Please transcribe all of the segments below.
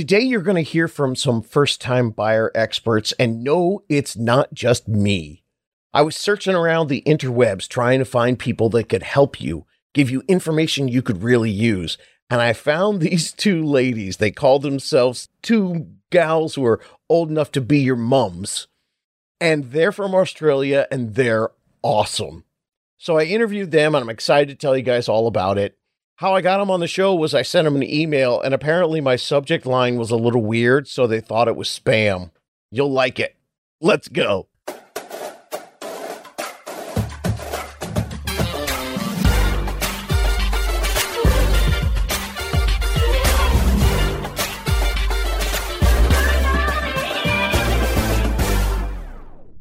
Today, you're going to hear from some first time buyer experts, and no, it's not just me. I was searching around the interwebs trying to find people that could help you, give you information you could really use. And I found these two ladies. They call themselves two gals who are old enough to be your mums. And they're from Australia and they're awesome. So I interviewed them and I'm excited to tell you guys all about it. How I got them on the show was I sent them an email and apparently my subject line was a little weird, so they thought it was spam. You'll like it. Let's go.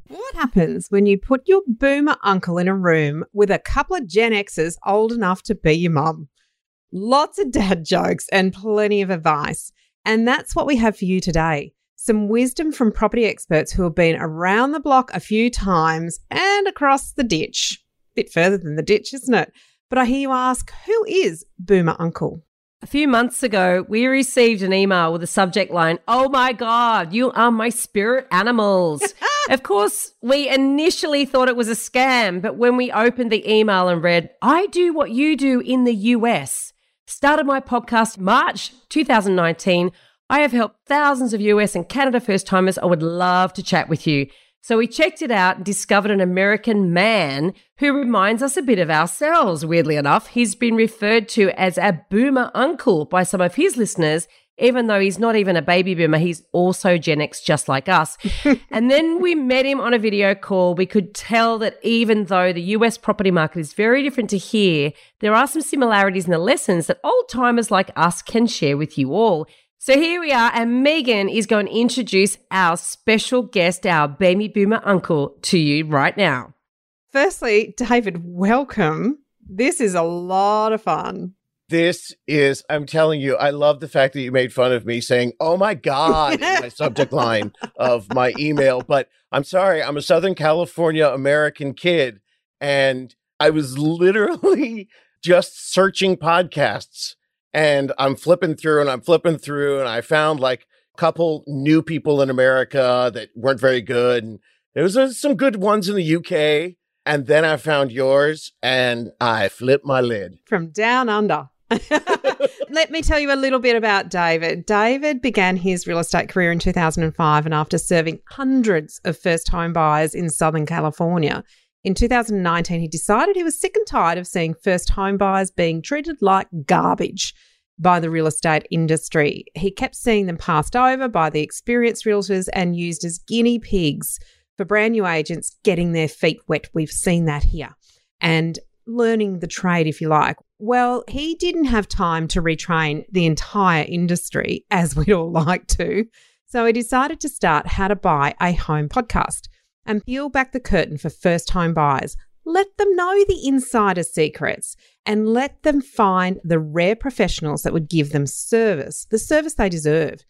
What happens when you put your boomer uncle in a room with a couple of Gen Xers old enough to be your mum? Lots of dad jokes and plenty of advice. And that's what we have for you today. Some wisdom from property experts who have been around the block a few times and across the ditch. A Bit further than the ditch, isn't it? But I hear you ask, who is Boomer Uncle? A few months ago, we received an email with a subject line Oh my God, you are my spirit animals. of course, we initially thought it was a scam, but when we opened the email and read, I do what you do in the US, started my podcast March 2019. I have helped thousands of US and Canada first timers. I would love to chat with you. So we checked it out and discovered an American man who reminds us a bit of ourselves, weirdly enough. He's been referred to as a boomer uncle by some of his listeners, even though he's not even a baby boomer, he's also Gen X just like us. and then we met him on a video call. We could tell that even though the US property market is very different to here, there are some similarities in the lessons that old timers like us can share with you all. So here we are, and Megan is going to introduce our special guest, our baby boomer uncle, to you right now. Firstly, David, welcome. This is a lot of fun. This is, I'm telling you, I love the fact that you made fun of me saying, oh my God, in my subject line of my email. But I'm sorry, I'm a Southern California American kid. And I was literally just searching podcasts and I'm flipping through and I'm flipping through and I found like a couple new people in America that weren't very good. And there was uh, some good ones in the UK. And then I found yours and I flipped my lid. From down under. Let me tell you a little bit about David. David began his real estate career in 2005 and after serving hundreds of first home buyers in Southern California, in 2019 he decided he was sick and tired of seeing first home buyers being treated like garbage by the real estate industry. He kept seeing them passed over by the experienced realtors and used as guinea pigs for brand new agents getting their feet wet. We've seen that here. And learning the trade, if you like. Well, he didn't have time to retrain the entire industry as we'd all like to. So he decided to start How to Buy a Home podcast and peel back the curtain for first home buyers. Let them know the insider secrets and let them find the rare professionals that would give them service, the service they deserve.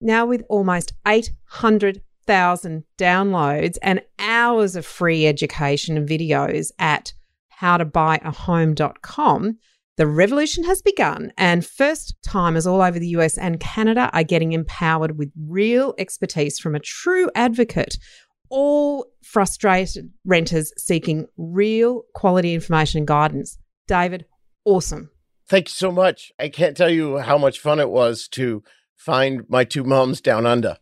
Now, with almost 800,000 downloads and hours of free education and videos at howtobuyahome.com, the revolution has begun, and first timers all over the US and Canada are getting empowered with real expertise from a true advocate. All frustrated renters seeking real quality information and guidance. David, awesome. Thank you so much. I can't tell you how much fun it was to find my two moms down under.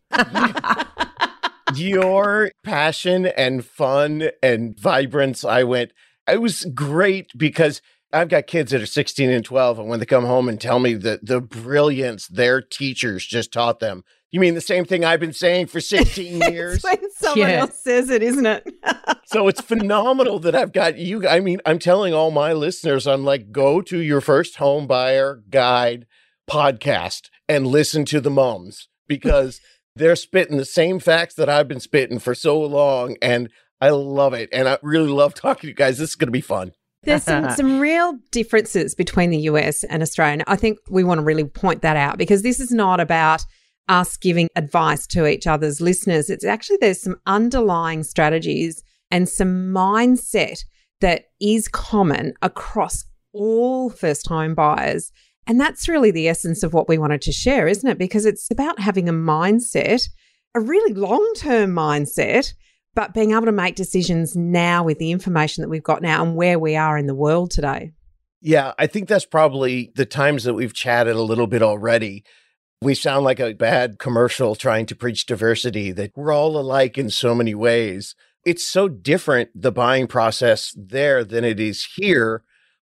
Your passion and fun and vibrance, I went, it was great because I've got kids that are 16 and 12, and when they come home and tell me the, the brilliance their teachers just taught them, you mean the same thing I've been saying for 16 years? when someone Yeah. else says it, isn't it? so it's phenomenal that I've got you. I mean, I'm telling all my listeners, I'm like, go to your first home buyer guide podcast and listen to the moms because they're spitting the same facts that I've been spitting for so long. And I love it. And I really love talking to you guys. This is going to be fun. There's some, some real differences between the US and Australia. And I think we want to really point that out because this is not about us giving advice to each other's listeners. It's actually there's some underlying strategies and some mindset that is common across all first home buyers. And that's really the essence of what we wanted to share, isn't it? Because it's about having a mindset, a really long term mindset, but being able to make decisions now with the information that we've got now and where we are in the world today. Yeah, I think that's probably the times that we've chatted a little bit already. We sound like a bad commercial trying to preach diversity, that we're all alike in so many ways. It's so different, the buying process there than it is here.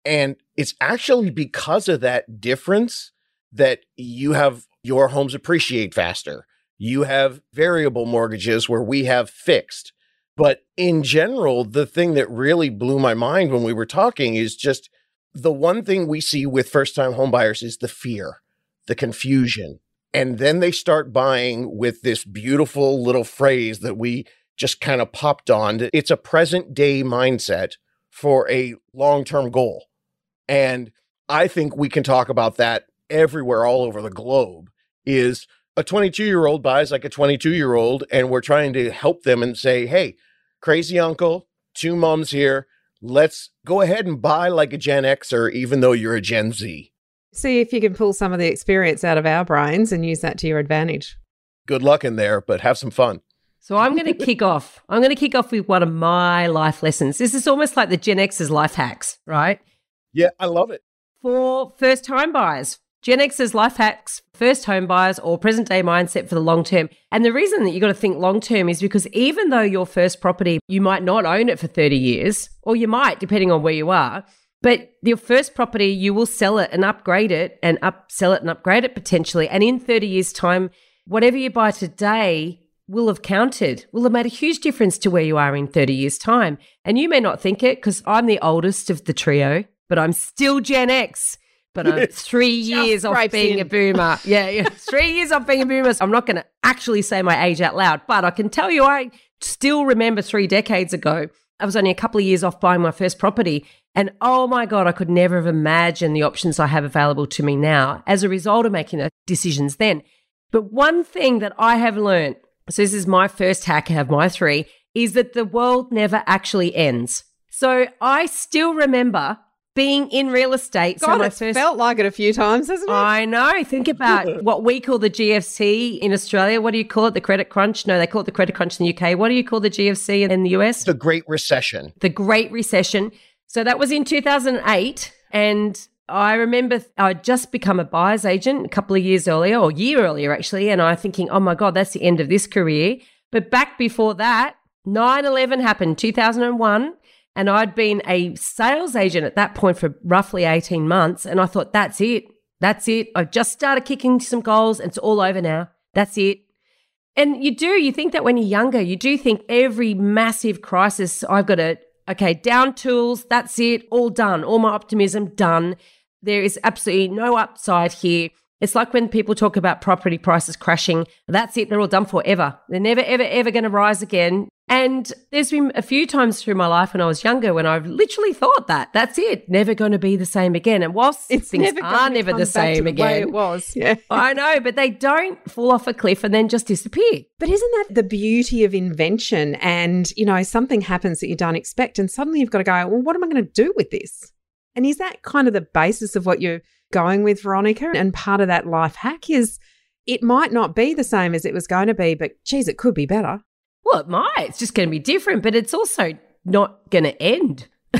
And it's actually because of that difference that you have your homes appreciate faster. You have variable mortgages where we have fixed. But in general, the thing that really blew my mind when we were talking is just the one thing we see with first time homebuyers is the fear, the confusion. And then they start buying with this beautiful little phrase that we just kind of popped on. It's a present day mindset for a long term goal. And I think we can talk about that everywhere, all over the globe. Is a 22 year old buys like a 22 year old, and we're trying to help them and say, hey, crazy uncle, two moms here let's go ahead and buy like a Gen Xer, even though you're a Gen Z. See if you can pull some of the experience out of our brains and use that to your advantage. Good luck in there, but have some fun. So I'm going to kick off. I'm going to kick off with one of my life lessons. This is almost like the Gen X's life hacks, right? Yeah, I love it. For first time buyers, Gen X's life hacks, first home buyers, or present day mindset for the long term. And the reason that you got to think long term is because even though your first property, you might not own it for 30 years, or you might, depending on where you are. But your first property, you will sell it and upgrade it and upsell it and upgrade it potentially. And in 30 years' time, whatever you buy today will have counted, will have made a huge difference to where you are in 30 years' time. And you may not think it because I'm the oldest of the trio, but I'm still Gen X but I'm three years off being in. a boomer. Yeah, yeah. three years off being a boomer. So I'm not going to actually say my age out loud, but I can tell you I still remember three decades ago. I was only a couple of years off buying my first property. And oh my God, I could never have imagined the options I have available to me now as a result of making the decisions then. But one thing that I have learned, so this is my first hack, I have my three, is that the world never actually ends. So I still remember being in real estate. God, so my first felt like it a few times, hasn't it? I know. Think about what we call the GFC in Australia. What do you call it? The credit crunch? No, they call it the credit crunch in the UK. What do you call the GFC in the US? The Great Recession. The Great Recession. So that was in 2008. And I remember I'd just become a buyer's agent a couple of years earlier, or year earlier actually. And I thinking, oh my God, that's the end of this career. But back before that, 9 11 happened, 2001. And I'd been a sales agent at that point for roughly 18 months. And I thought, that's it. That's it. I've just started kicking some goals and it's all over now. That's it. And you do, you think that when you're younger, you do think every massive crisis, I've got to, okay, down tools, that's it, all done, all my optimism done. There is absolutely no upside here. It's like when people talk about property prices crashing, that's it, they're all done forever. They're never, ever, ever going to rise again. And there's been a few times through my life when I was younger when I've literally thought that that's it, never going to be the same again. And whilst it's things never are never the same the again, it was. Yeah, I know, but they don't fall off a cliff and then just disappear. But isn't that the beauty of invention? And you know, something happens that you don't expect, and suddenly you've got to go, well, what am I going to do with this? And is that kind of the basis of what you're going with, Veronica? And part of that life hack is it might not be the same as it was going to be, but geez, it could be better. Well, it might. It's just going to be different, but it's also not going to end.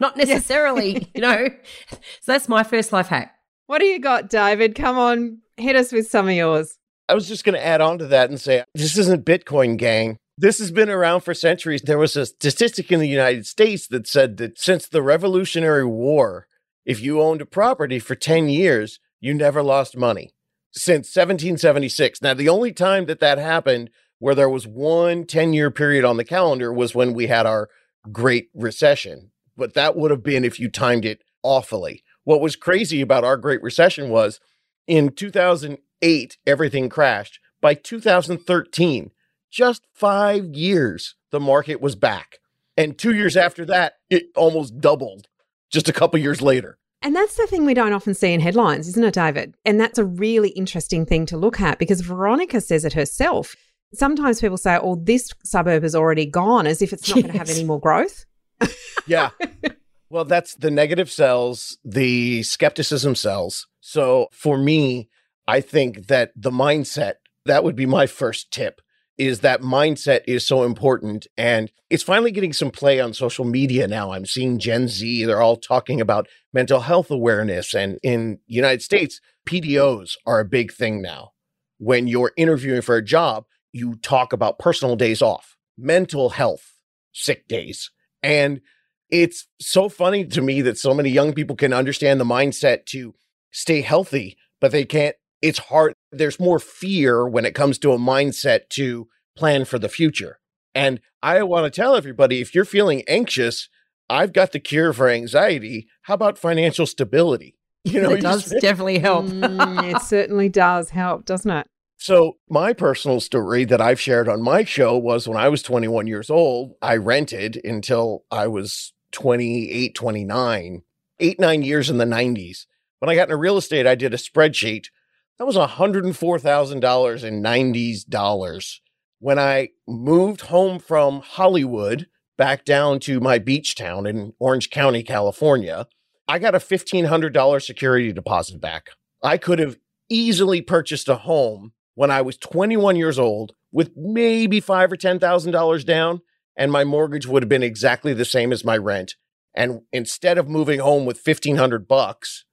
not necessarily, you know. So that's my first life hack. What do you got, David? Come on, hit us with some of yours. I was just going to add on to that and say this isn't Bitcoin, gang. This has been around for centuries. There was a statistic in the United States that said that since the Revolutionary War, if you owned a property for 10 years, you never lost money. Since 1776. Now, the only time that that happened where there was one 10 year period on the calendar was when we had our Great Recession. But that would have been if you timed it awfully. What was crazy about our Great Recession was in 2008, everything crashed. By 2013, just five years, the market was back. And two years after that, it almost doubled just a couple years later. And that's the thing we don't often see in headlines, isn't it, David? And that's a really interesting thing to look at because Veronica says it herself sometimes people say, oh, this suburb is already gone, as if it's not yes. going to have any more growth. yeah. Well, that's the negative cells, the skepticism cells. So for me, I think that the mindset, that would be my first tip, is that mindset is so important. And it's finally getting some play on social media now. I'm seeing Gen Z, they're all talking about mental health awareness. And in United States, PDOs are a big thing now. When you're interviewing for a job, you talk about personal days off, mental health, sick days. And it's so funny to me that so many young people can understand the mindset to stay healthy, but they can't. It's hard. There's more fear when it comes to a mindset to plan for the future. And I want to tell everybody if you're feeling anxious, I've got the cure for anxiety. How about financial stability? You know, it does definitely help. mm, it certainly does help, doesn't it? So, my personal story that I've shared on my show was when I was 21 years old, I rented until I was 28, 29, eight, nine years in the 90s. When I got into real estate, I did a spreadsheet. That was $104,000 in 90s dollars. When I moved home from Hollywood back down to my beach town in Orange County, California, I got a $1,500 security deposit back. I could have easily purchased a home when I was 21 years old with maybe five or $10,000 down and my mortgage would have been exactly the same as my rent. And instead of moving home with 1500 bucks,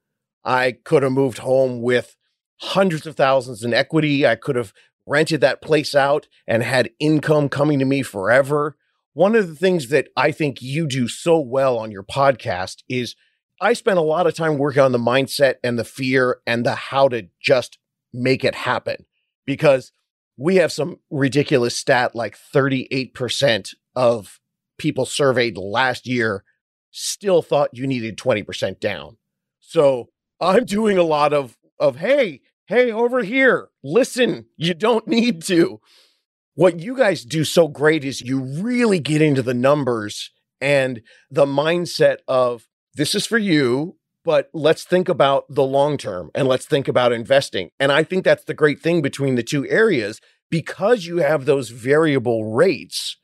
I could have moved home with hundreds of thousands in equity. I could have rented that place out and had income coming to me forever. One of the things that I think you do so well on your podcast is I spend a lot of time working on the mindset and the fear and the how to just make it happen because we have some ridiculous stat like 38% of people surveyed last year still thought you needed 20% down. So I'm doing a lot of of hey, hey over here, listen, you don't need to. What you guys do so great is you really get into the numbers and the mindset of this is for you, but let's think about the long term and let's think about investing. And I think that's the great thing between the two areas because you have those variable rates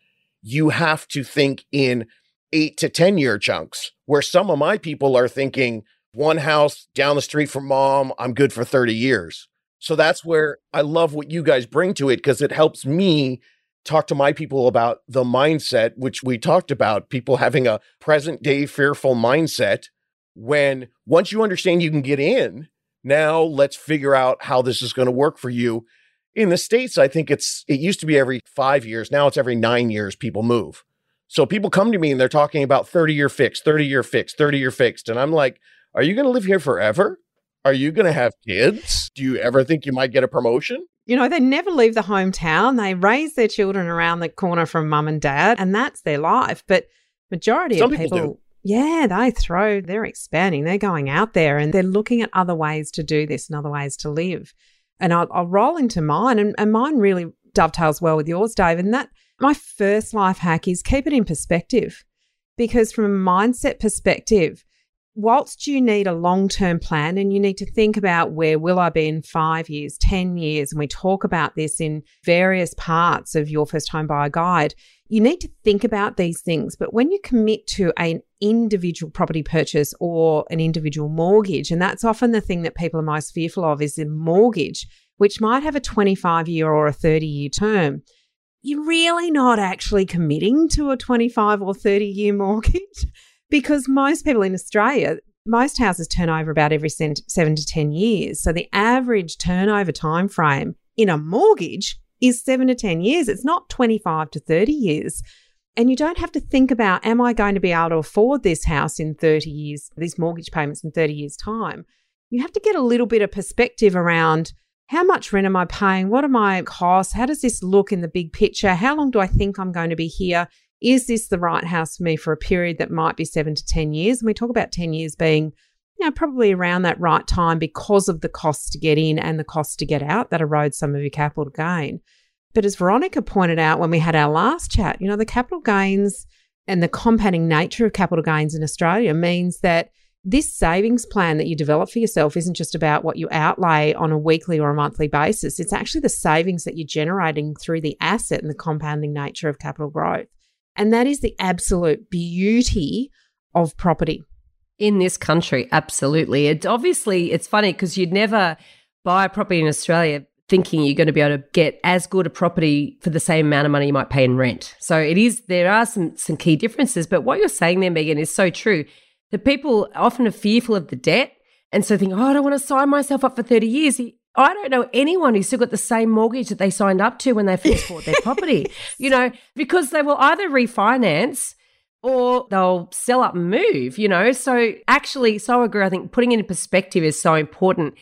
you have to think in eight to 10 year chunks, where some of my people are thinking one house down the street from mom, I'm good for 30 years. So that's where I love what you guys bring to it because it helps me talk to my people about the mindset, which we talked about people having a present day fearful mindset. When once you understand you can get in, now let's figure out how this is going to work for you in the States, I think it's, it used to be every five years. Now it's every nine years people move. So people come to me and they're talking about 30 year fix, 30 year fix, 30 year fixed. And I'm like, are you going to live here forever? Are you going to have kids? Do you ever think you might get a promotion? You know, they never leave the hometown. They raise their children around the corner from mum and dad, and that's their life. But majority Some of people people, yeah, they throw, they're expanding, they're going out there and they're looking at other ways to do this and other ways to live. And I'll, I'll roll into mine, and, and mine really dovetails well with yours, Dave. And that my first life hack is keep it in perspective. Because from a mindset perspective, whilst you need a long term plan and you need to think about where will I be in five years, 10 years, and we talk about this in various parts of your first home buyer guide, you need to think about these things. But when you commit to an individual property purchase or an individual mortgage, and that's often the thing that people are most fearful of is the mortgage, which might have a 25 year or a 30 year term. You're really not actually committing to a 25 or 30 year mortgage because most people in Australia, most houses turn over about every seven to 10 years. So the average turnover time frame in a mortgage is seven to 10 years. It's not 25 to 30 years. And you don't have to think about, am I going to be able to afford this house in 30 years, these mortgage payments in 30 years' time? You have to get a little bit of perspective around how much rent am I paying? What are my costs? How does this look in the big picture? How long do I think I'm going to be here? Is this the right house for me for a period that might be seven to 10 years? And we talk about 10 years being you know, probably around that right time because of the cost to get in and the cost to get out that erodes some of your capital gain. But as Veronica pointed out when we had our last chat, you know, the capital gains and the compounding nature of capital gains in Australia means that this savings plan that you develop for yourself isn't just about what you outlay on a weekly or a monthly basis. It's actually the savings that you're generating through the asset and the compounding nature of capital growth. And that is the absolute beauty of property. In this country, absolutely. It obviously it's funny because you'd never buy a property in Australia thinking you're going to be able to get as good a property for the same amount of money you might pay in rent. So it is there are some some key differences, but what you're saying there Megan is so true. That people often are fearful of the debt and so think, "Oh, I don't want to sign myself up for 30 years." I don't know anyone who's still got the same mortgage that they signed up to when they first bought their property. You know, because they will either refinance or they'll sell up and move, you know. So actually, so I agree. I think putting it in perspective is so important.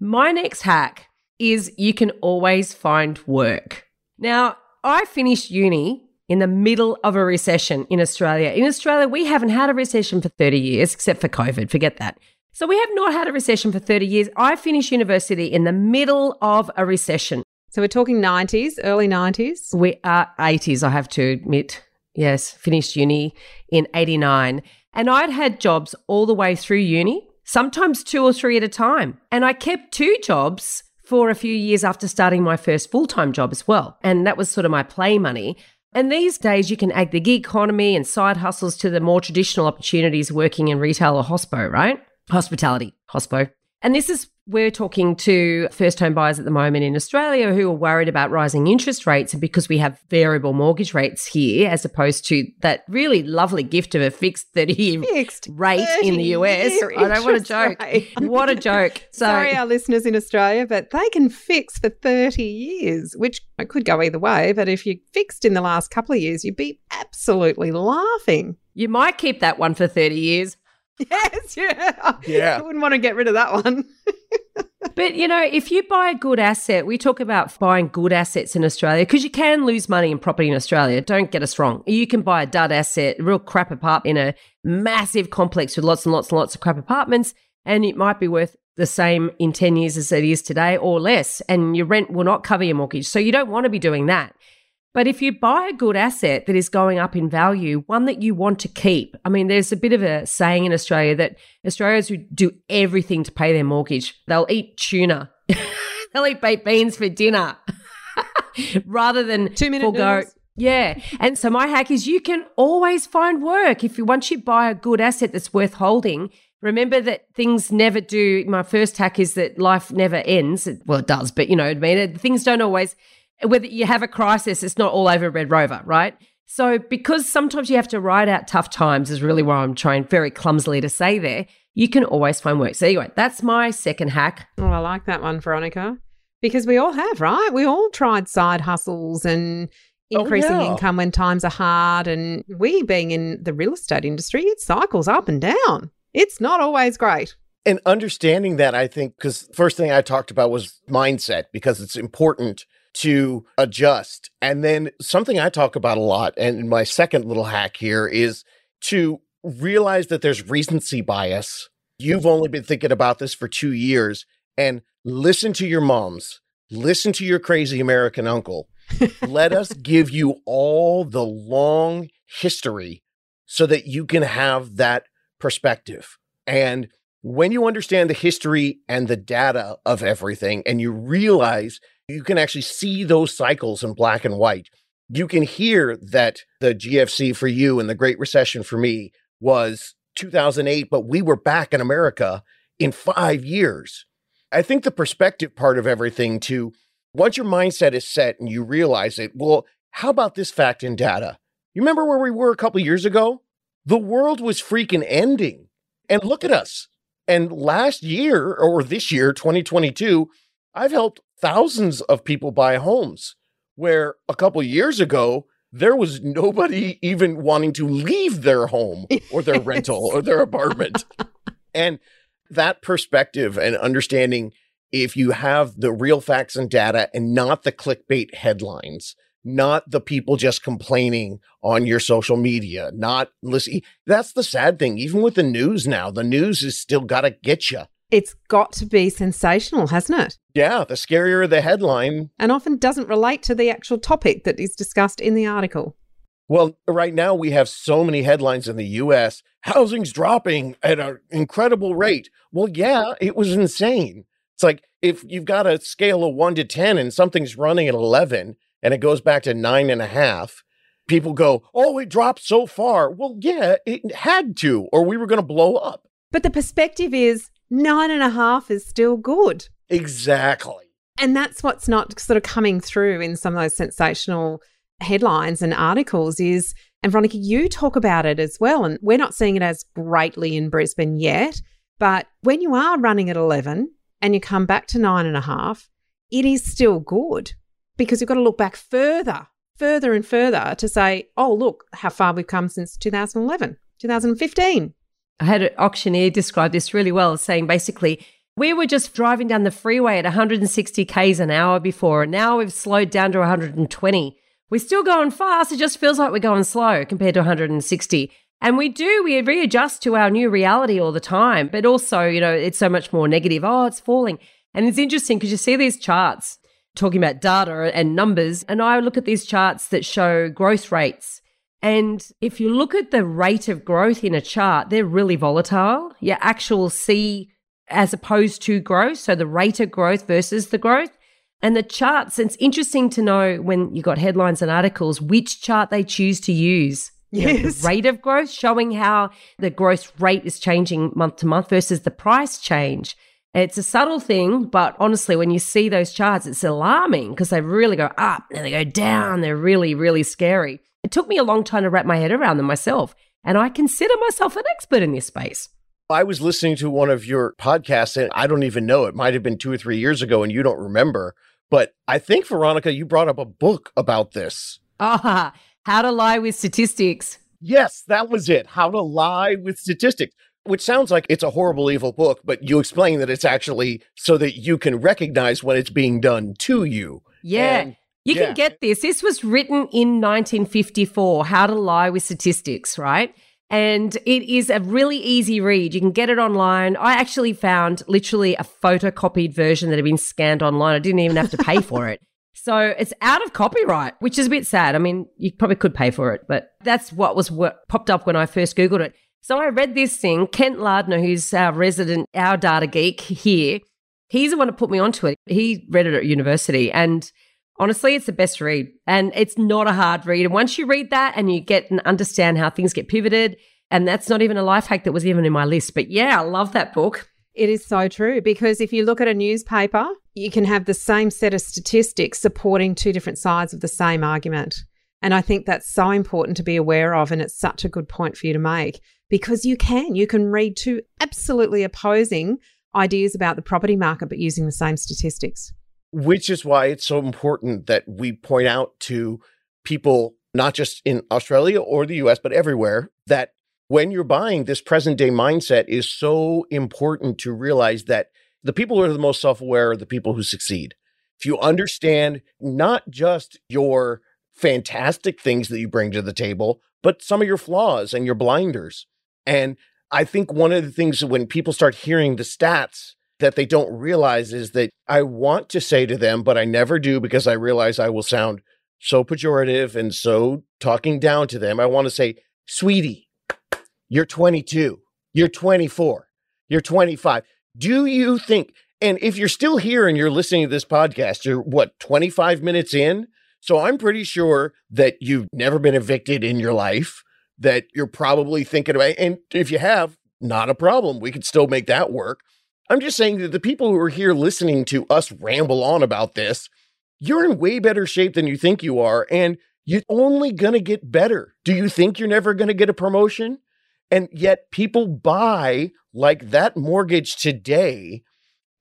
My next hack is you can always find work. Now, I finished uni in the middle of a recession in Australia. In Australia, we haven't had a recession for 30 years, except for COVID, forget that. So we have not had a recession for 30 years. I finished university in the middle of a recession. So we're talking 90s, early 90s. We are 80s, I have to admit. Yes, finished uni in 89. And I'd had jobs all the way through uni, sometimes two or three at a time. And I kept two jobs for a few years after starting my first full time job as well. And that was sort of my play money. And these days, you can add the gig economy and side hustles to the more traditional opportunities working in retail or hospo, right? Hospitality, hospo. And this is we're talking to first home buyers at the moment in Australia who are worried about rising interest rates. And because we have variable mortgage rates here, as opposed to that really lovely gift of a fixed 30 year Fixed rate in the US. I don't want to joke. rate. What a joke. So, Sorry, our listeners in Australia, but they can fix for 30 years, which could go either way. But if you fixed in the last couple of years, you'd be absolutely laughing. you might keep that one for 30 years. Yes, yeah. Yeah. I wouldn't want to get rid of that one. But you know, if you buy a good asset, we talk about buying good assets in Australia because you can lose money in property in Australia. Don't get us wrong. You can buy a dud asset, real crap apartment in a massive complex with lots and lots and lots of crap apartments, and it might be worth the same in 10 years as it is today or less, and your rent will not cover your mortgage. So you don't want to be doing that. But if you buy a good asset that is going up in value, one that you want to keep, I mean, there's a bit of a saying in Australia that Australians who do everything to pay their mortgage, they'll eat tuna, they'll eat baked beans for dinner rather than Two minute forego. noodles. Yeah. And so my hack is you can always find work. If you once you buy a good asset that's worth holding, remember that things never do. My first hack is that life never ends. Well, it does, but you know what I mean? Things don't always whether you have a crisis, it's not all over Red Rover, right? So, because sometimes you have to ride out tough times, is really what I'm trying very clumsily to say there. You can always find work. So, anyway, that's my second hack. Oh, I like that one, Veronica. Because we all have, right? We all tried side hustles and Oh, increasing yeah. income when times are hard. And we, being in the real estate industry, it cycles up and down. It's not always great. And understanding that, I think, because first thing I talked about was mindset, because it's important to adjust. And then something I talk about a lot, and my second little hack here is to realize that there's recency bias. You've only been thinking about this for two years, and listen to your moms, listen to your crazy American uncle. Let us give you all the long history so that you can have that perspective. And when you understand the history and the data of everything, and you realize you can actually see those cycles in black and white, you can hear that the GFC for you and the Great Recession for me was 2008, but we were back in America in five years. I think the perspective part of everything, too, once your mindset is set and you realize it, well, how about this fact and data? You remember where we were a couple years ago? The world was freaking ending. And look at us. And last year, or this year, 2022, I've helped thousands of people buy homes where a couple years ago, there was nobody even wanting to leave their home or their rental or their apartment. and that perspective and understanding if you have the real facts and data and not the clickbait headlines, not the people just complaining on your social media, not listen. That's the sad thing. Even with the news now, the news is still got to get you. It's got to be sensational, hasn't it? Yeah, the scarier the headline. And often doesn't relate to the actual topic that is discussed in the article. Well, right now we have so many headlines in the US. Housing's dropping at an incredible rate. Well, yeah, it was insane. It's like if you've got a scale of one to 10 and something's running at 11 and it goes back to nine and a half, people go, oh, it dropped so far. Well, yeah, it had to, or we were going to blow up. But the perspective is nine and a half is still good. Exactly. And that's what's not sort of coming through in some of those sensational headlines and articles is, and Veronica, you talk about it as well. And we're not seeing it as greatly in Brisbane yet. But when you are running at 11 and you come back to nine and a half, it is still good because you've got to look back further, further and further to say, oh, look how far we've come since 2011, 2015. I had an auctioneer describe this really well, saying basically, we were just driving down the freeway at 160 Ks an hour before, and now we've slowed down to 120. We're still going fast, it just feels like we're going slow compared to 160. And we do, we readjust to our new reality all the time, but also, you know, it's so much more negative. Oh, it's falling. And it's interesting because you see these charts talking about data and numbers, and I look at these charts that show growth rates. And if you look at the rate of growth in a chart, they're really volatile. Your actual C as opposed to growth. So the rate of growth versus the growth. And the charts, it's interesting to know when you got headlines and articles, which chart they choose to use. Yes. You know, the rate of growth, showing how the growth rate is changing month to month versus the price change. It's a subtle thing, but honestly, when you see those charts, it's alarming because they really go up and they go down. They're really, really scary. It took me a long time to wrap my head around them myself. And I consider myself an expert in this space. I was listening to one of your podcasts, and I don't even know. It might have been two or three years ago, and you don't remember. But I think, Veronica, you brought up a book about this. Ah, How to Lie with Statistics. Yes, that was it. How to Lie with Statistics, which sounds like it's a horrible, evil book, but you explain that it's actually so that you can recognize when it's being done to you. Yeah. And, you yeah. can get this. This was written in 1954, How to Lie with Statistics, right? And it is a really easy read. You can get it online. I actually found literally a photocopied version that had been scanned online. I didn't even have to pay for it. So it's out of copyright, which is a bit sad. I mean, you probably could pay for it, but that's what was what popped up when I first Googled it. So I read this thing. Kent Lardner, who's our resident, our data geek here, he's the one who put me onto it. He read it at university and Honestly, it's the best read and it's not a hard read. And once you read that and you get and understand how things get pivoted, and that's not even a life hack that was even in my list. But yeah, I love that book. It is so true because if you look at a newspaper, you can have the same set of statistics supporting two different sides of the same argument. And I think that's so important to be aware of. And it's such a good point for you to make because you can. You can read two absolutely opposing ideas about the property market, but using the same statistics which is why it's so important that we point out to people, not just in Australia or the US, but everywhere, that when you're buying, this present day mindset is so important to realize that the people who are the most self aware are the people who succeed. If you understand not just your fantastic things that you bring to the table, but some of your flaws and your blinders. And I think one of the things when people start hearing the stats that they don't realize is that I want to say to them, but I never do because I realize I will sound so pejorative and so talking down to them. I want to say, sweetie, you're 22, you're 24, you're 25. Do you think, and if you're still here and you're listening to this podcast, you're what, 25 minutes in? So I'm pretty sure that you've never been evicted in your life, that you're probably thinking about, and if you have, not a problem. We could still make that work. I'm just saying that the people who are here listening to us ramble on about this, you're in way better shape than you think you are. And you're only going to get better. Do you think you're never going to get a promotion? And yet people buy like that mortgage today.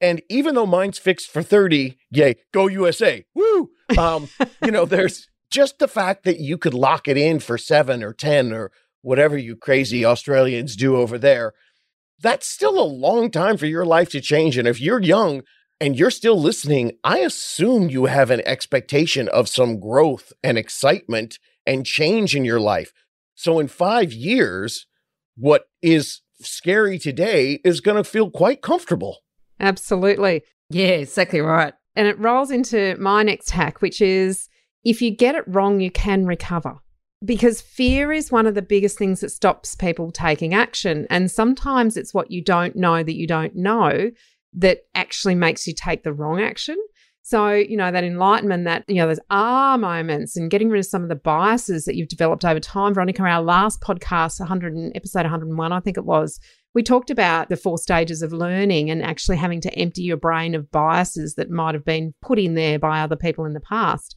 And even though mine's fixed for 30, yay, go USA. Woo! Um, you know, there's just the fact that you could lock it in for seven or 10 or whatever you crazy Australians do over there that's still a long time for your life to change. And if you're young and you're still listening, I assume you have an expectation of some growth and excitement and change in your life. So in five years, what is scary today is going to feel quite comfortable. Absolutely. Yeah, exactly right. And it rolls into my next hack, which is if you get it wrong, you can recover because fear is one of the biggest things that stops people taking action. And sometimes it's what you don't know that you don't know that actually makes you take the wrong action. So, you know, that enlightenment, that, you know, those ah moments and getting rid of some of the biases that you've developed over time. Veronica, our last podcast, 100 and, episode 101, I think it was, we talked about the four stages of learning and actually having to empty your brain of biases that might have been put in there by other people in the past.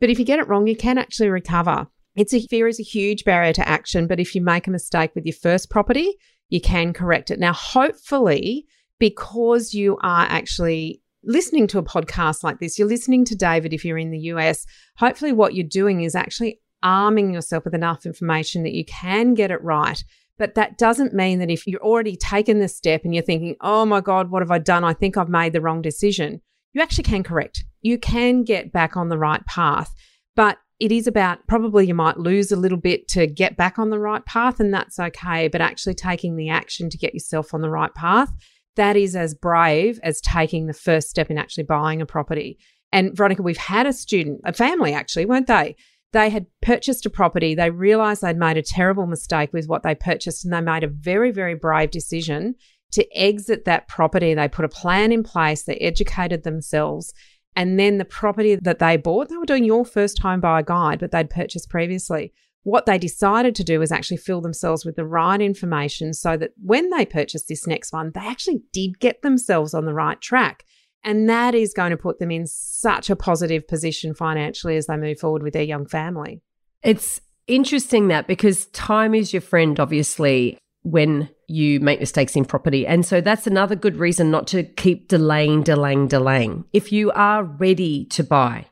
But if you get it wrong, you can actually recover. It's a fear is a huge barrier to action, but if you make a mistake with your first property, you can correct it. Now, hopefully, because you are actually listening to a podcast like this, you're listening to David if you're in the US, hopefully what you're doing is actually arming yourself with enough information that you can get it right. But that doesn't mean that if you're already taken the step and you're thinking, oh my God, what have I done? I think I've made the wrong decision. You actually can correct. You can get back on the right path. But it is about probably you might lose a little bit to get back on the right path, and that's okay. But actually taking the action to get yourself on the right path that is as brave as taking the first step in actually buying a property. And Veronica, we've had a student, a family actually, weren't they? They had purchased a property. They realized they'd made a terrible mistake with what they purchased, and they made a very, very brave decision to exit that property. They put a plan in place, they educated themselves. And then the property that they bought, they were doing your first home buyer guide, but they'd purchased previously what they decided to do was actually fill themselves with the right information so that when they purchased this next one, they actually did get themselves on the right track. And that is going to put them in such a positive position financially as they move forward with their young family. It's interesting that because time is your friend, obviously, when you make mistakes in property. And so that's another good reason not to keep delaying, delaying, delaying. If you are ready to buy,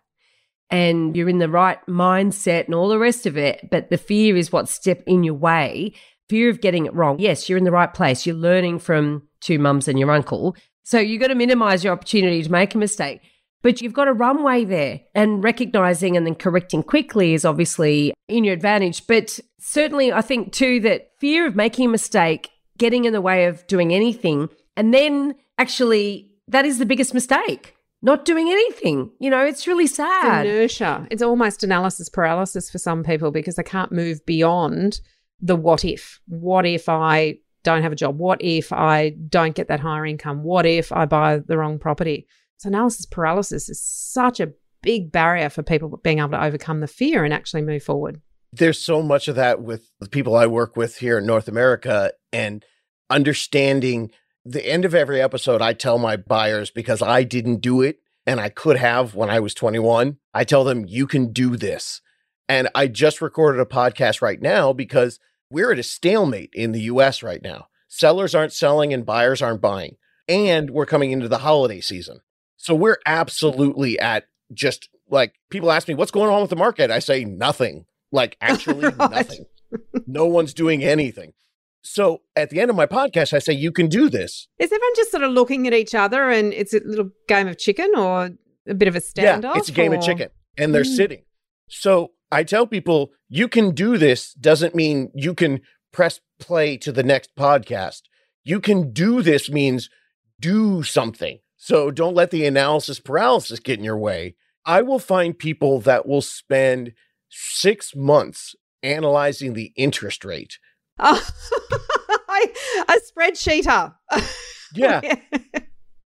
and you're in the right mindset and all the rest of it, but the fear is what's step in your way. Fear of getting it wrong. Yes, you're in the right place. You're learning from two mums and your uncle. So you've got to minimize your opportunity to make a mistake. But you've got a runway there, and recognizing and then correcting quickly is obviously in your advantage. But certainly, I think too that fear of making a mistake, getting in the way of doing anything, and then actually, that is the biggest mistake not doing anything. You know, it's really sad. It's inertia. It's almost analysis paralysis for some people because they can't move beyond the what if. What if I don't have a job? What if I don't get that higher income? What if I buy the wrong property? So analysis paralysis is such a big barrier for people being able to overcome the fear and actually move forward. There's so much of that with the people I work with here in North America and understanding the end of every episode, I tell my buyers because I didn't do it and I could have when I was 21, I tell them, you can do this. And I just recorded a podcast right now because we're at a stalemate in the US right now. Sellers aren't selling and buyers aren't buying. And we're coming into the holiday season. So we're absolutely at just like people ask me, what's going on with the market? I say, nothing. Like, actually, nothing. no one's doing anything. So at the end of my podcast, I say, you can do this. Is everyone just sort of looking at each other and it's a little game of chicken or a bit of a standoff? Yeah, it's a game or... of chicken and they're mm. sitting. So I tell people, you can do this doesn't mean you can press play to the next podcast. You can do this means do something. So don't let the analysis paralysis get in your way. I will find people that will spend six months analyzing the interest rate a spreadsheeter. yeah.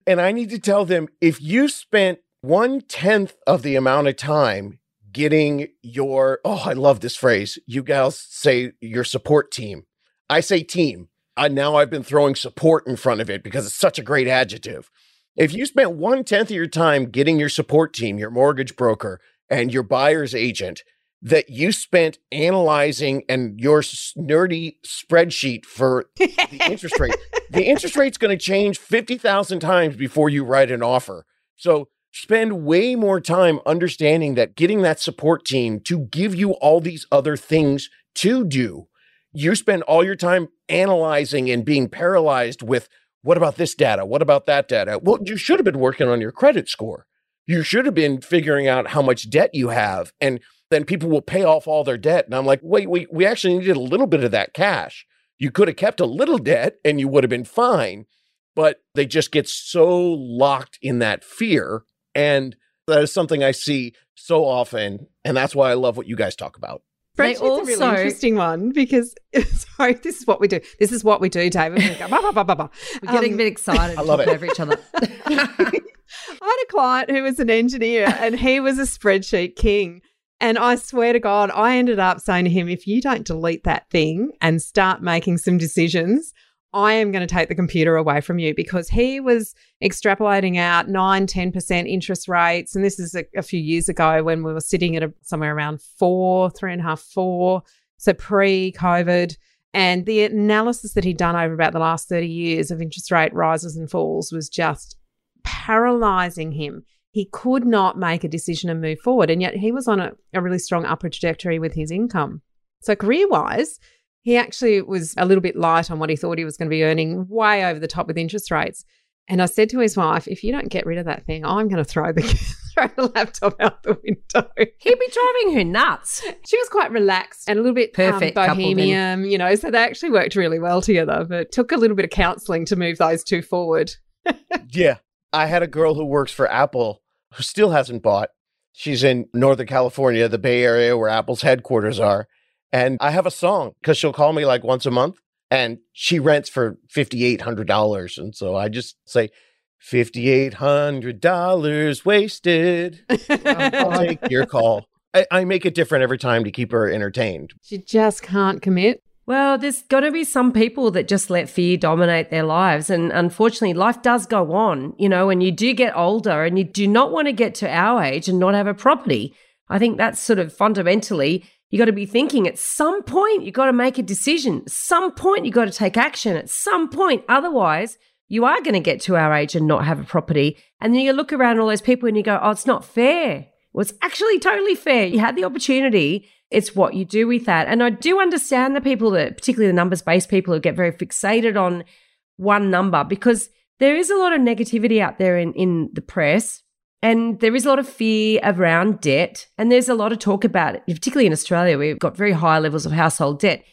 and I need to tell them if you spent one tenth of the amount of time getting your, oh, I love this phrase. You guys say your support team. I say team. Uh, now I've been throwing support in front of it because it's such a great adjective. If you spent one tenth of your time getting your support team, your mortgage broker, and your buyer's agent that you spent analyzing and your nerdy spreadsheet for the interest rate. The interest rate's going to change 50,000 times before you write an offer. So spend way more time understanding that getting that support team to give you all these other things to do. You spend all your time analyzing and being paralyzed with what about this data? What about that data? Well, you should have been working on your credit score. You should have been figuring out how much debt you have and then people will pay off all their debt. And I'm like, wait, we, we actually needed a little bit of that cash. You could have kept a little debt and you would have been fine. But they just get so locked in that fear. And that is something I see so often. And that's why I love what you guys talk about. Spreadsheet's also, a really interesting one because sorry, this is what we do. This is what we do, David. We go, bah, bah, bah, We're getting um, a bit excited. I love it. Over each other. I had a client who was an engineer and he was a spreadsheet king. And I swear to God, I ended up saying to him, if you don't delete that thing and start making some decisions, I am going to take the computer away from you because he was extrapolating out 9, 10% interest rates. And this is a, a few years ago when we were sitting at a, somewhere around four, three and a half, four. So pre COVID. And the analysis that he'd done over about the last 30 years of interest rate rises and falls was just paralyzing him. He could not make a decision and move forward. And yet he was on a, a really strong upward trajectory with his income. So, career wise, he actually was a little bit light on what he thought he was going to be earning, way over the top with interest rates. And I said to his wife, if you don't get rid of that thing, I'm going to throw the, throw the laptop out the window. He'd be driving her nuts. She was quite relaxed and a little bit um, Perfect um, bohemian, you know, so they actually worked really well together, but took a little bit of counseling to move those two forward. Yeah. I had a girl who works for Apple who still hasn't bought. She's in Northern California, the Bay Area where Apple's headquarters are. And I have a song because she'll call me like once a month and she rents for $5,800. And so I just say, $5,800 wasted. I'll take your call. I, I make it different every time to keep her entertained. She just can't commit. Well, there's got to be some people that just let fear dominate their lives. And unfortunately, life does go on, you know, and you do get older and you do not want to get to our age and not have a property. I think that's sort of fundamentally, you got to be thinking at some point, you got to make a decision. At some point, you got to take action. At some point, otherwise, you are going to get to our age and not have a property. And then you look around all those people and you go, oh, it's not fair. Well, it's actually totally fair. You had the opportunity. It's what you do with that. And I do understand the people that, particularly the numbers based people who get very fixated on one number because there is a lot of negativity out there in, in the press. And there is a lot of fear around debt. And there's a lot of talk about it, particularly in Australia. We've got very high levels of household debt.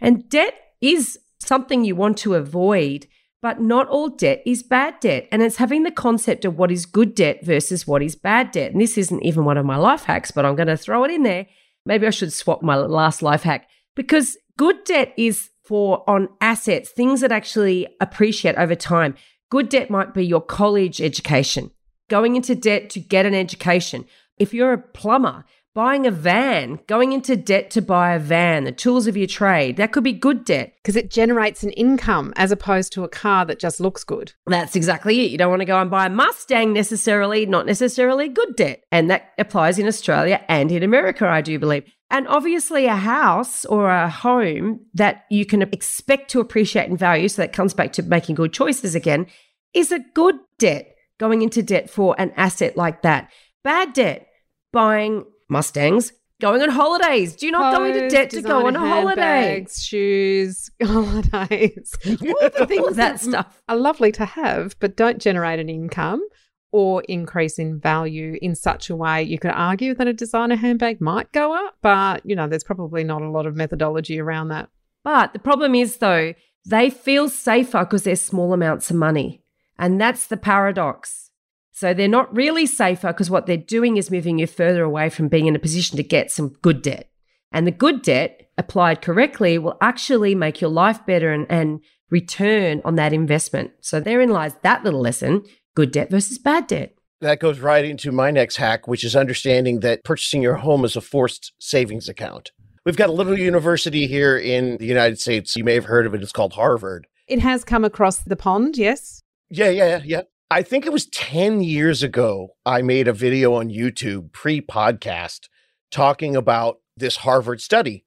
And debt is something you want to avoid. But not all debt is bad debt. And it's having the concept of what is good debt versus what is bad debt. And this isn't even one of my life hacks, but I'm going to throw it in there. Maybe I should swap my last life hack because good debt is for on assets, things that actually appreciate over time. Good debt might be your college education, going into debt to get an education. If you're a plumber, buying a van, going into debt to buy a van, the tools of your trade, that could be good debt. Because it generates an income as opposed to a car that just looks good. That's exactly it. You don't want to go and buy a Mustang necessarily, not necessarily good debt. And that applies in Australia and in America, I do believe. And obviously, a house or a home that you can expect to appreciate in value, so that comes back to making good choices again, is a good debt going into debt for an asset like that. Bad debt, buying Mustangs, going on holidays. Do you not go into debt to go on a holiday? shoes, holidays. All the things that stuff. are lovely to have, but don't generate an income or increase in value in such a way you could argue that a designer handbag might go up, but you know, there's probably not a lot of methodology around that. But the problem is, though, they feel safer because they're small amounts of money. And that's the paradox. So they're not really safer because what they're doing is moving you further away from being in a position to get some good debt. And the good debt, applied correctly, will actually make your life better and, and return on that investment. So therein lies that little lesson good debt versus bad debt. That goes right into my next hack, which is understanding that purchasing your home is a forced savings account. We've got a little university here in the United States. You may have heard of it. It's called Harvard. It has come across the pond, yes. Yeah, yeah, yeah. I think it was 10 years ago, I made a video on YouTube pre podcast talking about this Harvard study.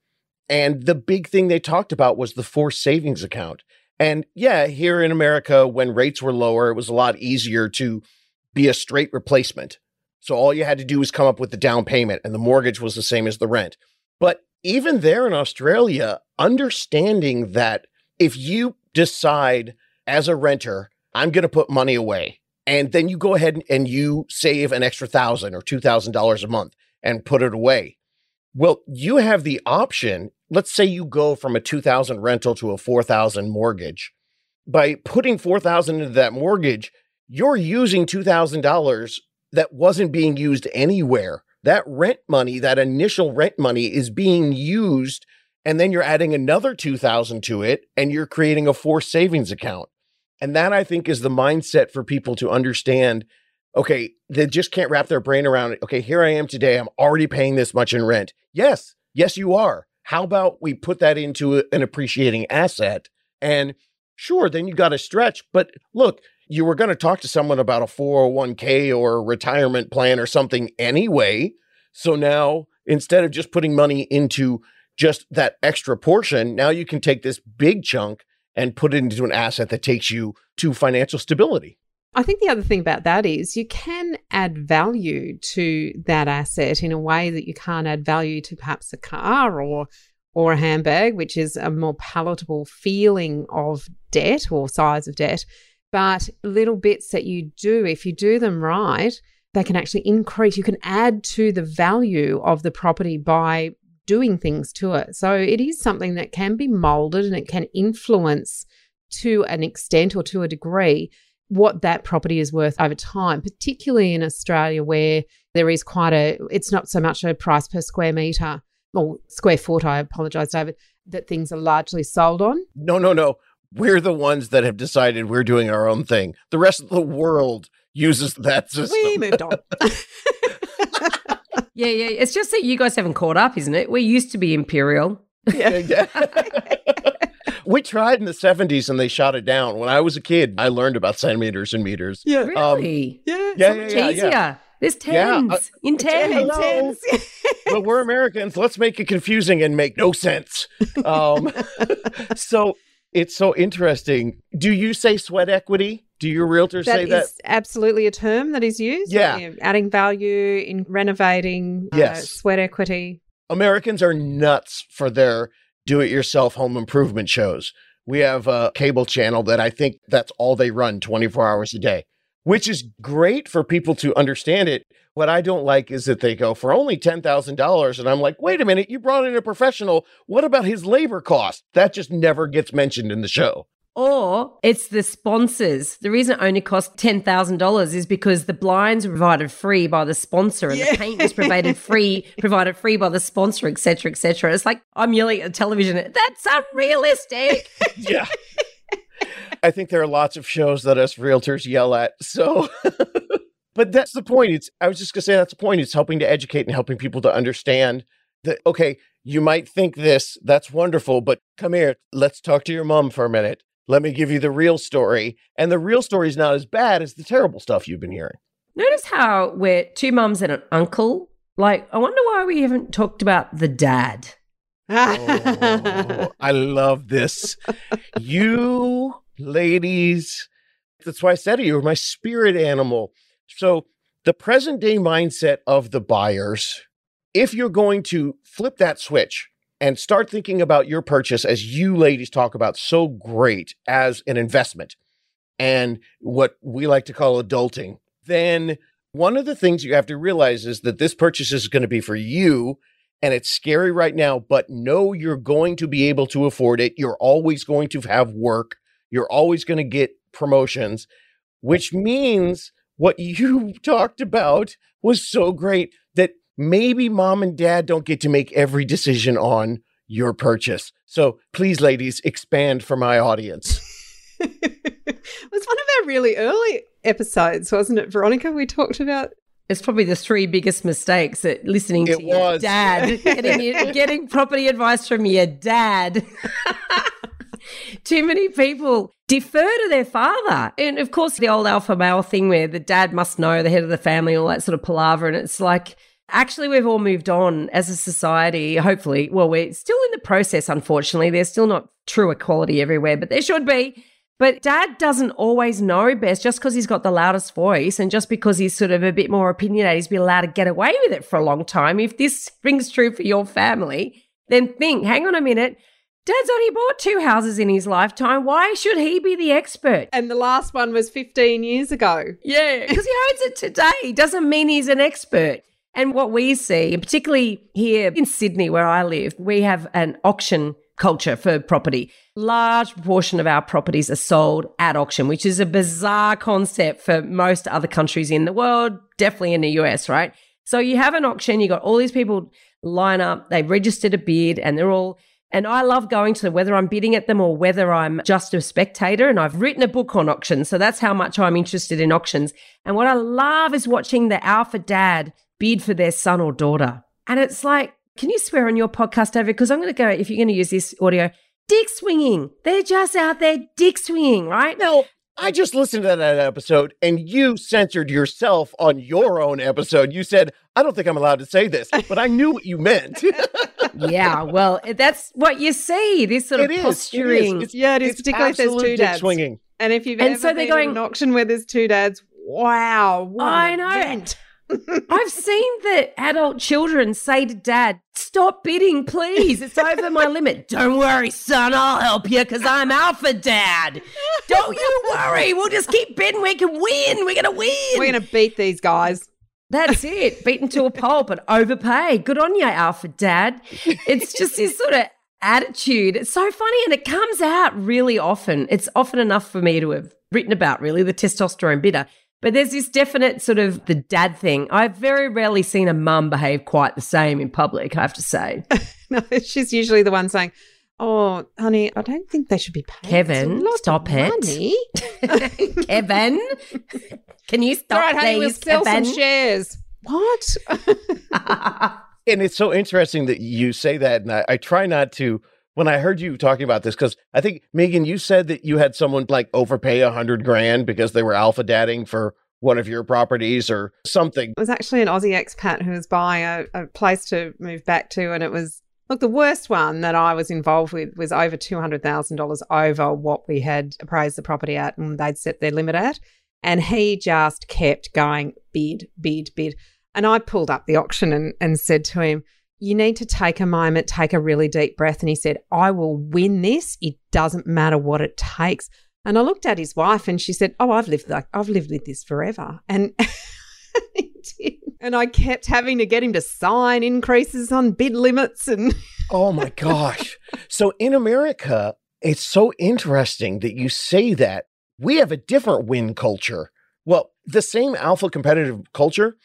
And the big thing they talked about was the forced savings account. And yeah, here in America, when rates were lower, it was a lot easier to be a straight replacement. So all you had to do was come up with the down payment, and the mortgage was the same as the rent. But even there in Australia, understanding that if you decide as a renter, I'm going to put money away, and then you go ahead and you save an extra thousand or two thousand dollars a month and put it away. Well, you have the option. Let's say you go from a 2000 rental to a 4000 mortgage. By putting 4000 into that mortgage, you're using $2000 that wasn't being used anywhere. That rent money, that initial rent money is being used and then you're adding another 2000 to it and you're creating a forced savings account. And that I think is the mindset for people to understand okay, they just can't wrap their brain around it. Okay, here I am today. I'm already paying this much in rent. Yes, yes, you are. How about we put that into an appreciating asset? And sure, then you got to stretch. But look, you were going to talk to someone about a 401k or a retirement plan or something anyway. So now instead of just putting money into just that extra portion, now you can take this big chunk and put it into an asset that takes you to financial stability. I think the other thing about that is you can add value to that asset in a way that you can't add value to perhaps a car or or a handbag, which is a more palatable feeling of debt or size of debt. But little bits that you do, if you do them right, they can actually increase. You can add to the value of the property by doing things to it. So it is something that can be molded and it can influence to an extent or to a degree what that property is worth over time, particularly in Australia where there is quite a, it's not so much a price per square meter or square foot, I apologize, David, that things are largely sold on. No, no, no. We're the ones that have decided we're doing our own thing. The rest of the world uses that system. We moved on. yeah, yeah. It's just that you guys haven't caught up, isn't it? We used to be imperial. Yeah. we tried in the 70s and they shot it down. When I was a kid, I learned about centimeters and meters. Yeah. Really? yeah. Yeah, so yeah, much yeah, easier. yeah. There's Yeah, tens uh, in tens. hello. but we're Americans. Let's make it confusing and make no sense. Um, so it's so interesting. Do you say sweat equity? Do your realtors That say is that? absolutely a term that is used. Yeah. You know, adding value in renovating, uh, Yes. sweat equity. Americans are nuts for their do it yourself home improvement shows. We have a cable channel that I think that's all they run 24 hours a day, which is great for people to understand it. What I don't like is that they go for only $10,000. And I'm like, wait a minute, you brought in a professional. What about his labor cost? That just never gets mentioned in the show. Or it's the sponsors. The reason it only costs $10,000 is because the blinds were provided free by the sponsor and Yeah. the paint was provided free, provided free by the sponsor, et cetera, et cetera. It's like I'm yelling at the television, that's unrealistic. Yeah. I think there are lots of shows that us realtors yell at. So, but that's the point. It's, I was just going to say that's the point. It's helping to educate and helping people to understand that, okay, you might think this, that's wonderful, but come here, let's talk to your mom for a minute. Let me give you the real story. And the real story is not as bad as the terrible stuff you've been hearing. Notice how we're two mums and an uncle. Like, I wonder why we haven't talked about the dad. Oh, I love this. You ladies, that's why I said to you, you're my spirit animal. So, the present day mindset of the buyers, if you're going to flip that switch and start thinking about your purchase, as you ladies talk about so great as an investment and what we like to call adulting, then one of the things you have to realize is that this purchase is going to be for you and it's scary right now, but know you're going to be able to afford it. You're always going to have work. You're always going to get promotions, which means what you talked about was so great maybe mom and dad don't get to make every decision on your purchase. So please, ladies, expand for my audience. it was one of our really early episodes, wasn't it, Veronica? We talked about It's probably the three biggest mistakes that listening to It your dad, getting, your- getting property advice from your dad. Too many people defer to their father. And of course, the old alpha male thing where the dad must know the head of the family, all that sort of palaver. And it's like, actually, we've all moved on as a society, hopefully. Well, we're still in the process, unfortunately. There's still not true equality everywhere, but there should be. But dad doesn't always know best just because he's got the loudest voice and just because he's sort of a bit more opinionated, he's been allowed to get away with it for a long time. If this rings true for your family, then think, hang on a minute. Dad's only bought two houses in his lifetime. Why should he be the expert? and the last one was 15 years ago. Yeah, because he owns it today doesn't mean he's an expert. And what we see, particularly here in Sydney, where I live, we have an auction culture for property. Large proportion of our properties are sold at auction, which is a bizarre concept for most other countries in the world, definitely in the US, right? So you have an auction, you got all these people line up, they've registered a bid, and they're all And I love going to whether I'm bidding at them or whether I'm just a spectator. And I've written a book on auctions. So that's how much I'm interested in auctions. And what I love is watching the alpha dad bid for their son or daughter. And it's like, can you swear on your podcast, David? Because I'm going to go, if you're going to use this audio, dick swinging. They're just out there dick swinging, right? No, I just listened to that episode and you censored yourself on your own episode. You said, I don't think I'm allowed to say this, but I knew what you meant. yeah, well, eh, that's what you see. This sort of It is, it is. posturing. It's- Yeah, it is, it's particularly if there's absolute two dick dads. swinging. And if you've And ever so they're been going- at an auction where there's two dads, wow, what I know. event. I've seen the adult children say to dad, Stop bidding, please. It's over my limit. Don't worry, son. I'll help you because I'm alpha dad. Don't you worry. We'll just keep bidding. We can win. We're going to win. We're going to beat these guys. That's it. Beaten to a pulp and overpay. Good on you, Alpha Dad. It's just this sort of attitude. It's so funny and it comes out really often. It's often enough for me to have written about, really, the testosterone bidder. But there's this definite sort of the dad thing. I've very rarely seen a mum behave quite the same in public, I have to say. No, she's usually the one saying, Oh, honey, I don't think they should be paying. Kevin, us a lot stop it. money." Kevin, can you stop, right, honey, we'll sell Kevin? some shares. What? And it's so interesting that you say that. And I, I try not to, when I heard you talking about this, because I think, Megan, you said that you had someone like overpay a hundred grand because they were alpha dadding for one of your properties or something. It was actually an Aussie expat who was buying a, a place to move back to, and it was look the worst one that I was involved with was over two hundred thousand dollars over what we had appraised the property at, and they'd set their limit at, and he just kept going bid, bid, bid, and I pulled up the auction and and said to him. You need to take a moment, take a really deep breath. And he said, I will win this. It doesn't matter what it takes. And I looked at his wife and she said, Oh, I've lived like I've lived with this forever. And. And I kept having to get him to sign increases on bid limits and Oh my gosh. so in America, it's so interesting that you say that. We have a different win culture. Well, the same alpha competitive culture.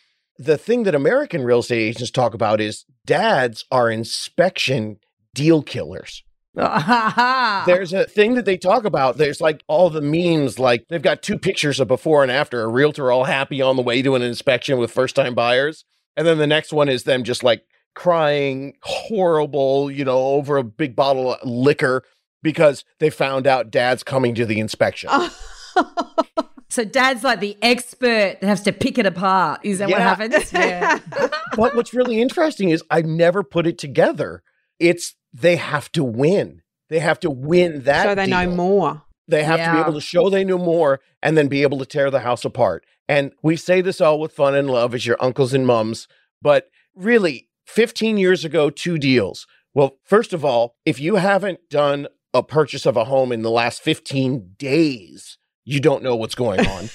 The thing that American real estate agents talk about is dads are inspection deal killers. There's a thing that they talk about. There's like all the memes, like they've got two pictures of before and after, a realtor all happy on the way to an inspection with first time buyers. And then the next one is them just like crying horrible, you know, over a big bottle of liquor because they found out dad's coming to the inspection. So dad's like the expert that has to pick it apart. Is that what happens? Yeah. but what's really interesting is I've never put it together. It's they have to win. They have to win that. so they know more. They have to be able to show they knew more and then be able to tear the house apart. And we say this all with fun and love as your uncles and mums, but really, 15 years ago, two deals. Well, first of all, if you haven't done a purchase of a home in the last 15 days, you don't know what's going on.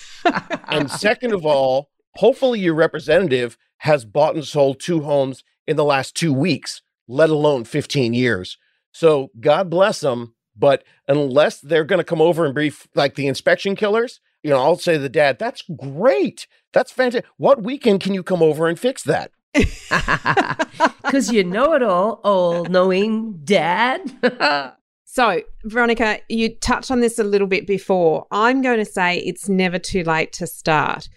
and second of all, hopefully your representative has bought and sold two homes in the last two weeks, let alone 15 years. So God bless them. But unless they're going to come over and brief like the inspection killers, you know, I'll say to the dad, that's great. That's fantastic. What weekend can you come over and fix that? Because you know it all, all knowing dad. So, Veronica, you touched on this a little bit before. I'm going to say it's never too late to start.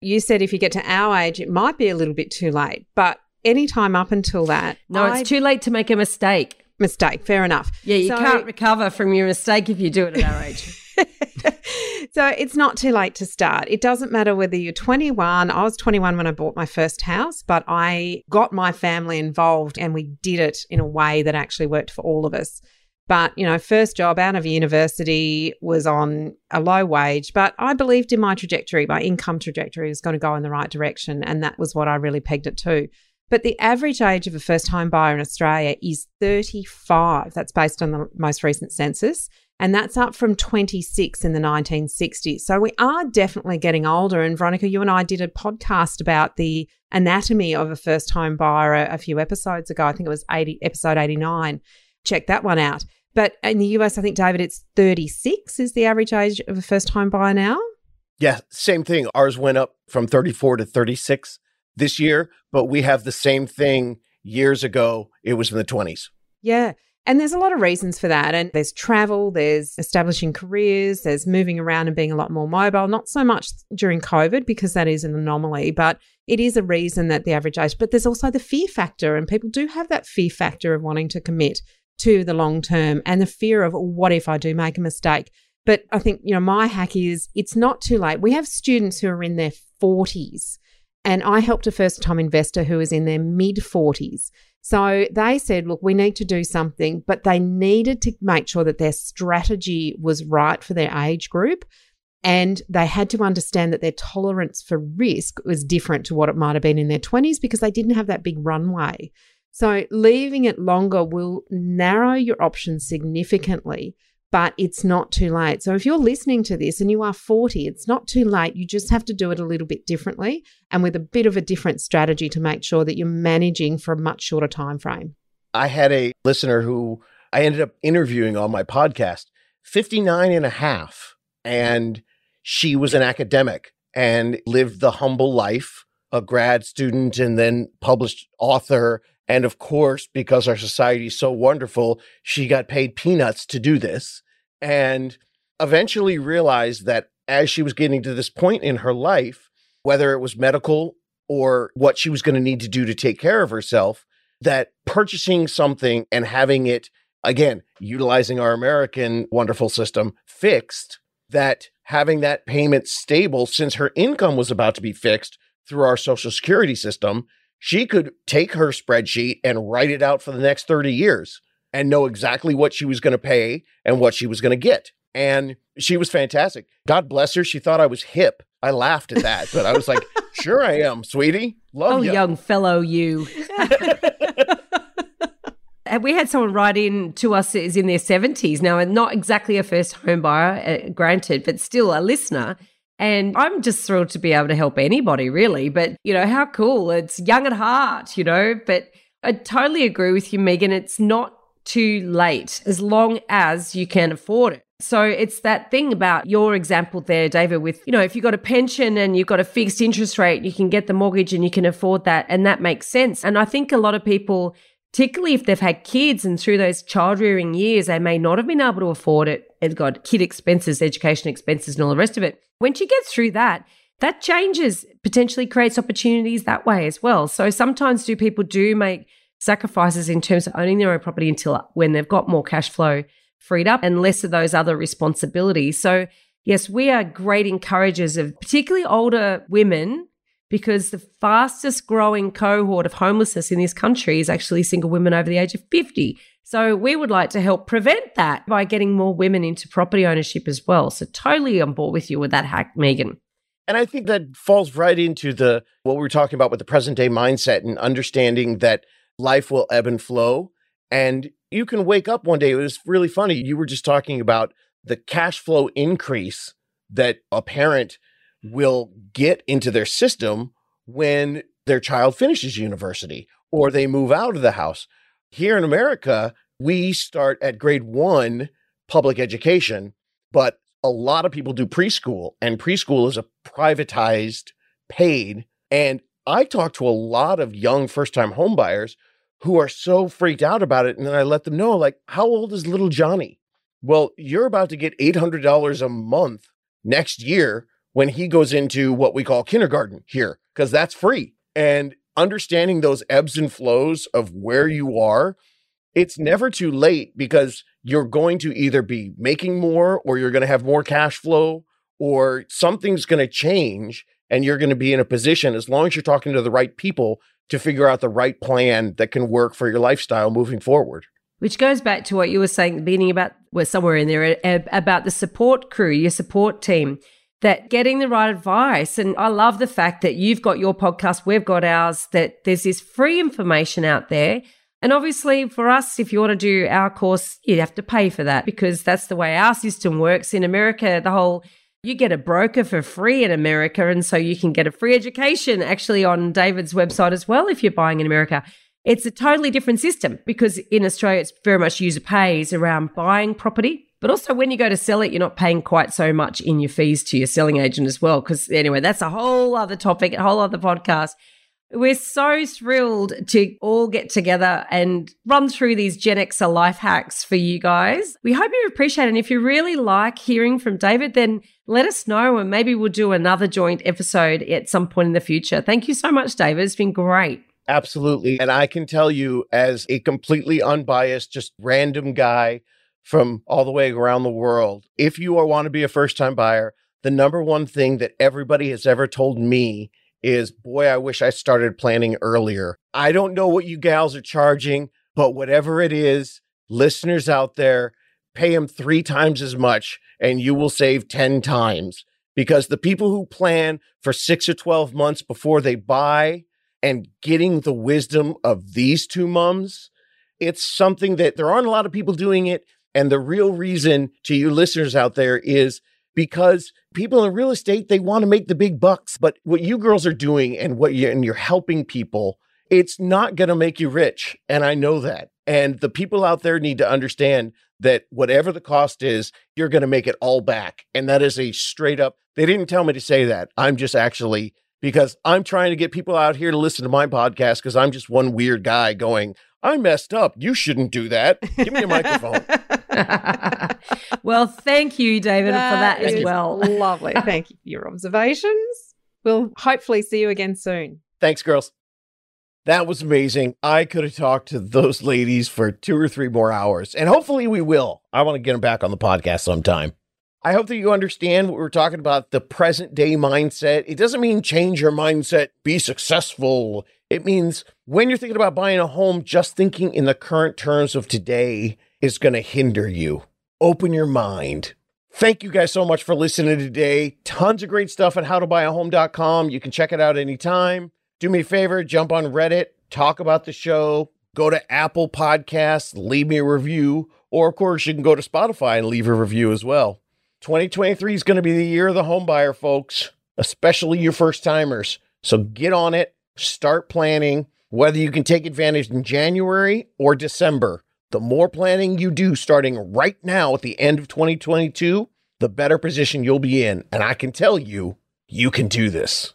You said if you get to our age, it might be a little bit too late, but any time up until that, no, I- it's too late to make a mistake. mistake. Fair enough. Yeah, you So- can't recover from your mistake if you do it at our age. so it's not too late to start. It doesn't matter whether you're 21. I was 21 when I bought my first house, but I got my family involved and we did it in a way that actually worked for all of us. But, you know, first job out of university was on a low wage, but I believed in my trajectory, my income trajectory was going to go in the right direction. And that was what I really pegged it to. But the average age of a first time buyer in Australia is 35. That's based on the most recent census. And that's up from 26 in the 1960s. So we are definitely getting older. And Veronica, you and I did a podcast about the anatomy of a first time buyer a, a few episodes ago. I think it was 80, episode 89. Check that one out. But in the US, I think, David, it's 36 is the average age of a first time buyer now. Yeah, same thing. Ours went up from 34 to 36 this year, but we have the same thing years ago. It was in the 20s. Yeah. And there's a lot of reasons for that. And there's travel, there's establishing careers, there's moving around and being a lot more mobile, not so much during COVID because that is an anomaly, but it is a reason that the average age, but there's also the fear factor. And people do have that fear factor of wanting to commit to the long term and the fear of what if I do make a mistake. But I think, you know, my hack is it's not too late. We have students who are in their 40s, and I helped a first time investor who was in their mid 40s. So they said, look, we need to do something, but they needed to make sure that their strategy was right for their age group. And they had to understand that their tolerance for risk was different to what it might have been in their 20s because they didn't have that big runway. So leaving it longer will narrow your options significantly but it's not too late. So if you're listening to this and you are 40, it's not too late. You just have to do it a little bit differently and with a bit of a different strategy to make sure that you're managing for a much shorter time frame. I had a listener who I ended up interviewing on my podcast, 59 and a half, and she was an academic and lived the humble life, a grad student and then published author and of course, because our society is so wonderful, she got paid peanuts to do this. And eventually realized that as she was getting to this point in her life, whether it was medical or what she was going to need to do to take care of herself, that purchasing something and having it, again, utilizing our American wonderful system, fixed, that having that payment stable since her income was about to be fixed through our social security system she could take her spreadsheet and write it out for the next 30 years and know exactly what she was going to pay and what she was going to get. And she was fantastic. God bless her. She thought I was hip. I laughed at that, but I was like, sure I am, sweetie. Love you. oh, you. young fellow, you. we had someone write in to us is in their 70s now, and not exactly a first home buyer, uh, granted, but still a listener. And I'm just thrilled to be able to help anybody, really. But, you know, how cool. It's young at heart, you know. But I totally agree with you, Megan. It's not too late as long as you can afford it. So it's that thing about your example there, David, with, you know, if you've got a pension and you've got a fixed interest rate, you can get the mortgage and you can afford that. And that makes sense. And I think a lot of people particularly if they've had kids and through those child rearing years, they may not have been able to afford it. They've got kid expenses, education expenses, and all the rest of it. Once you get through that, that changes, potentially creates opportunities that way as well. So sometimes do people do make sacrifices in terms of owning their own property until uh, when they've got more cash flow freed up and less of those other responsibilities. So yes, we are great encouragers of particularly older women because the fastest growing cohort of homelessness in this country is actually single women over the age of 50. So we would like to help prevent that by getting more women into property ownership as well. So totally on board with you with that hack, Megan. And I think that falls right into the what we were talking about with the present day mindset and understanding that life will ebb and flow. And you can wake up one day. It was really funny. You were just talking about the cash flow increase that a parent will get into their system when their child finishes university or they move out of the house. Here in America, we start at grade one public education, but a lot of people do preschool, and preschool is a privatized, paid. And I talk to a lot of young first time homebuyers who are so freaked out about it. And then I let them know, like, how old is little Johnny? Well, you're about to get $800 a month next year when he goes into what we call kindergarten here, because that's free. And understanding those ebbs and flows of where you are, it's never too late because you're going to either be making more or you're going to have more cash flow or something's going to change and you're going to be in a position as long as you're talking to the right people to figure out the right plan that can work for your lifestyle moving forward. Which goes back to what you were saying at the beginning about, well, somewhere in there, eh, about the support crew, your support team that getting the right advice. And I love the fact that you've got your podcast, we've got ours, that there's this free information out there. And obviously, for us, if you want to do our course, you'd have to pay for that because that's the way our system works. In America, the whole you get a broker for free in America. And so you can get a free education actually on David's website as well if you're buying in America. It's a totally different system because in Australia, it's very much user pays around buying property. But also, when you go to sell it, you're not paying quite so much in your fees to your selling agent as well. Because anyway, that's a whole other topic, a whole other podcast. We're so thrilled to all get together and run through these Gen Xer life hacks for you guys. We hope you appreciate it. And if you really like hearing from David, then let us know and maybe we'll do another joint episode at some point in the future. Thank you so much, David. It's been great. Absolutely. And I can tell you, as a completely unbiased, just random guy from all the way around the world, if you want to be a first time buyer, the number one thing that everybody has ever told me is boy, I wish I started planning earlier. I don't know what you gals are charging, but whatever it is, listeners out there, pay them three times as much and you will save 10 times because the people who plan for six or 12 months before they buy and getting the wisdom of these two mums, it's something that there aren't a lot of people doing it. And the real reason to you listeners out there is because people in real estate they want to make the big bucks but what you girls are doing and what you and you're helping people it's not going to make you rich and i know that. And the people out there need to understand that whatever the cost is you're going to make it all back and that is a straight up they didn't tell me to say that. I'm just actually because i'm trying to get people out here to listen to my podcast because i'm just one weird guy going i messed up. You shouldn't do that. Give me a microphone well, thank you, David, That for that as well. Lovely. Thank you for your observations. We'll hopefully see you again soon. Thanks, girls. That was amazing. I could have talked to those ladies for two or three more hours, and hopefully we will. I want to get them back on the podcast sometime. I hope that you understand what we're talking about the present day mindset. It doesn't mean change your mindset, be successful. It means when you're thinking about buying a home, just thinking in the current terms of today is going to hinder you. Open your mind. Thank you guys so much for listening today. Tons of great stuff at howtobuyahome.com. You can check it out anytime. Do me a favor, jump on Reddit, talk about the show, go to Apple Podcasts, leave me a review, or of course, you can go to Spotify and leave a review as well. 2023 is going to be the year of the homebuyer, folks, especially your first timers. So get on it, start planning, whether you can take advantage in January or December. The more planning you do starting right now at the end of 2022, the better position you'll be in. And I can tell you, you can do this.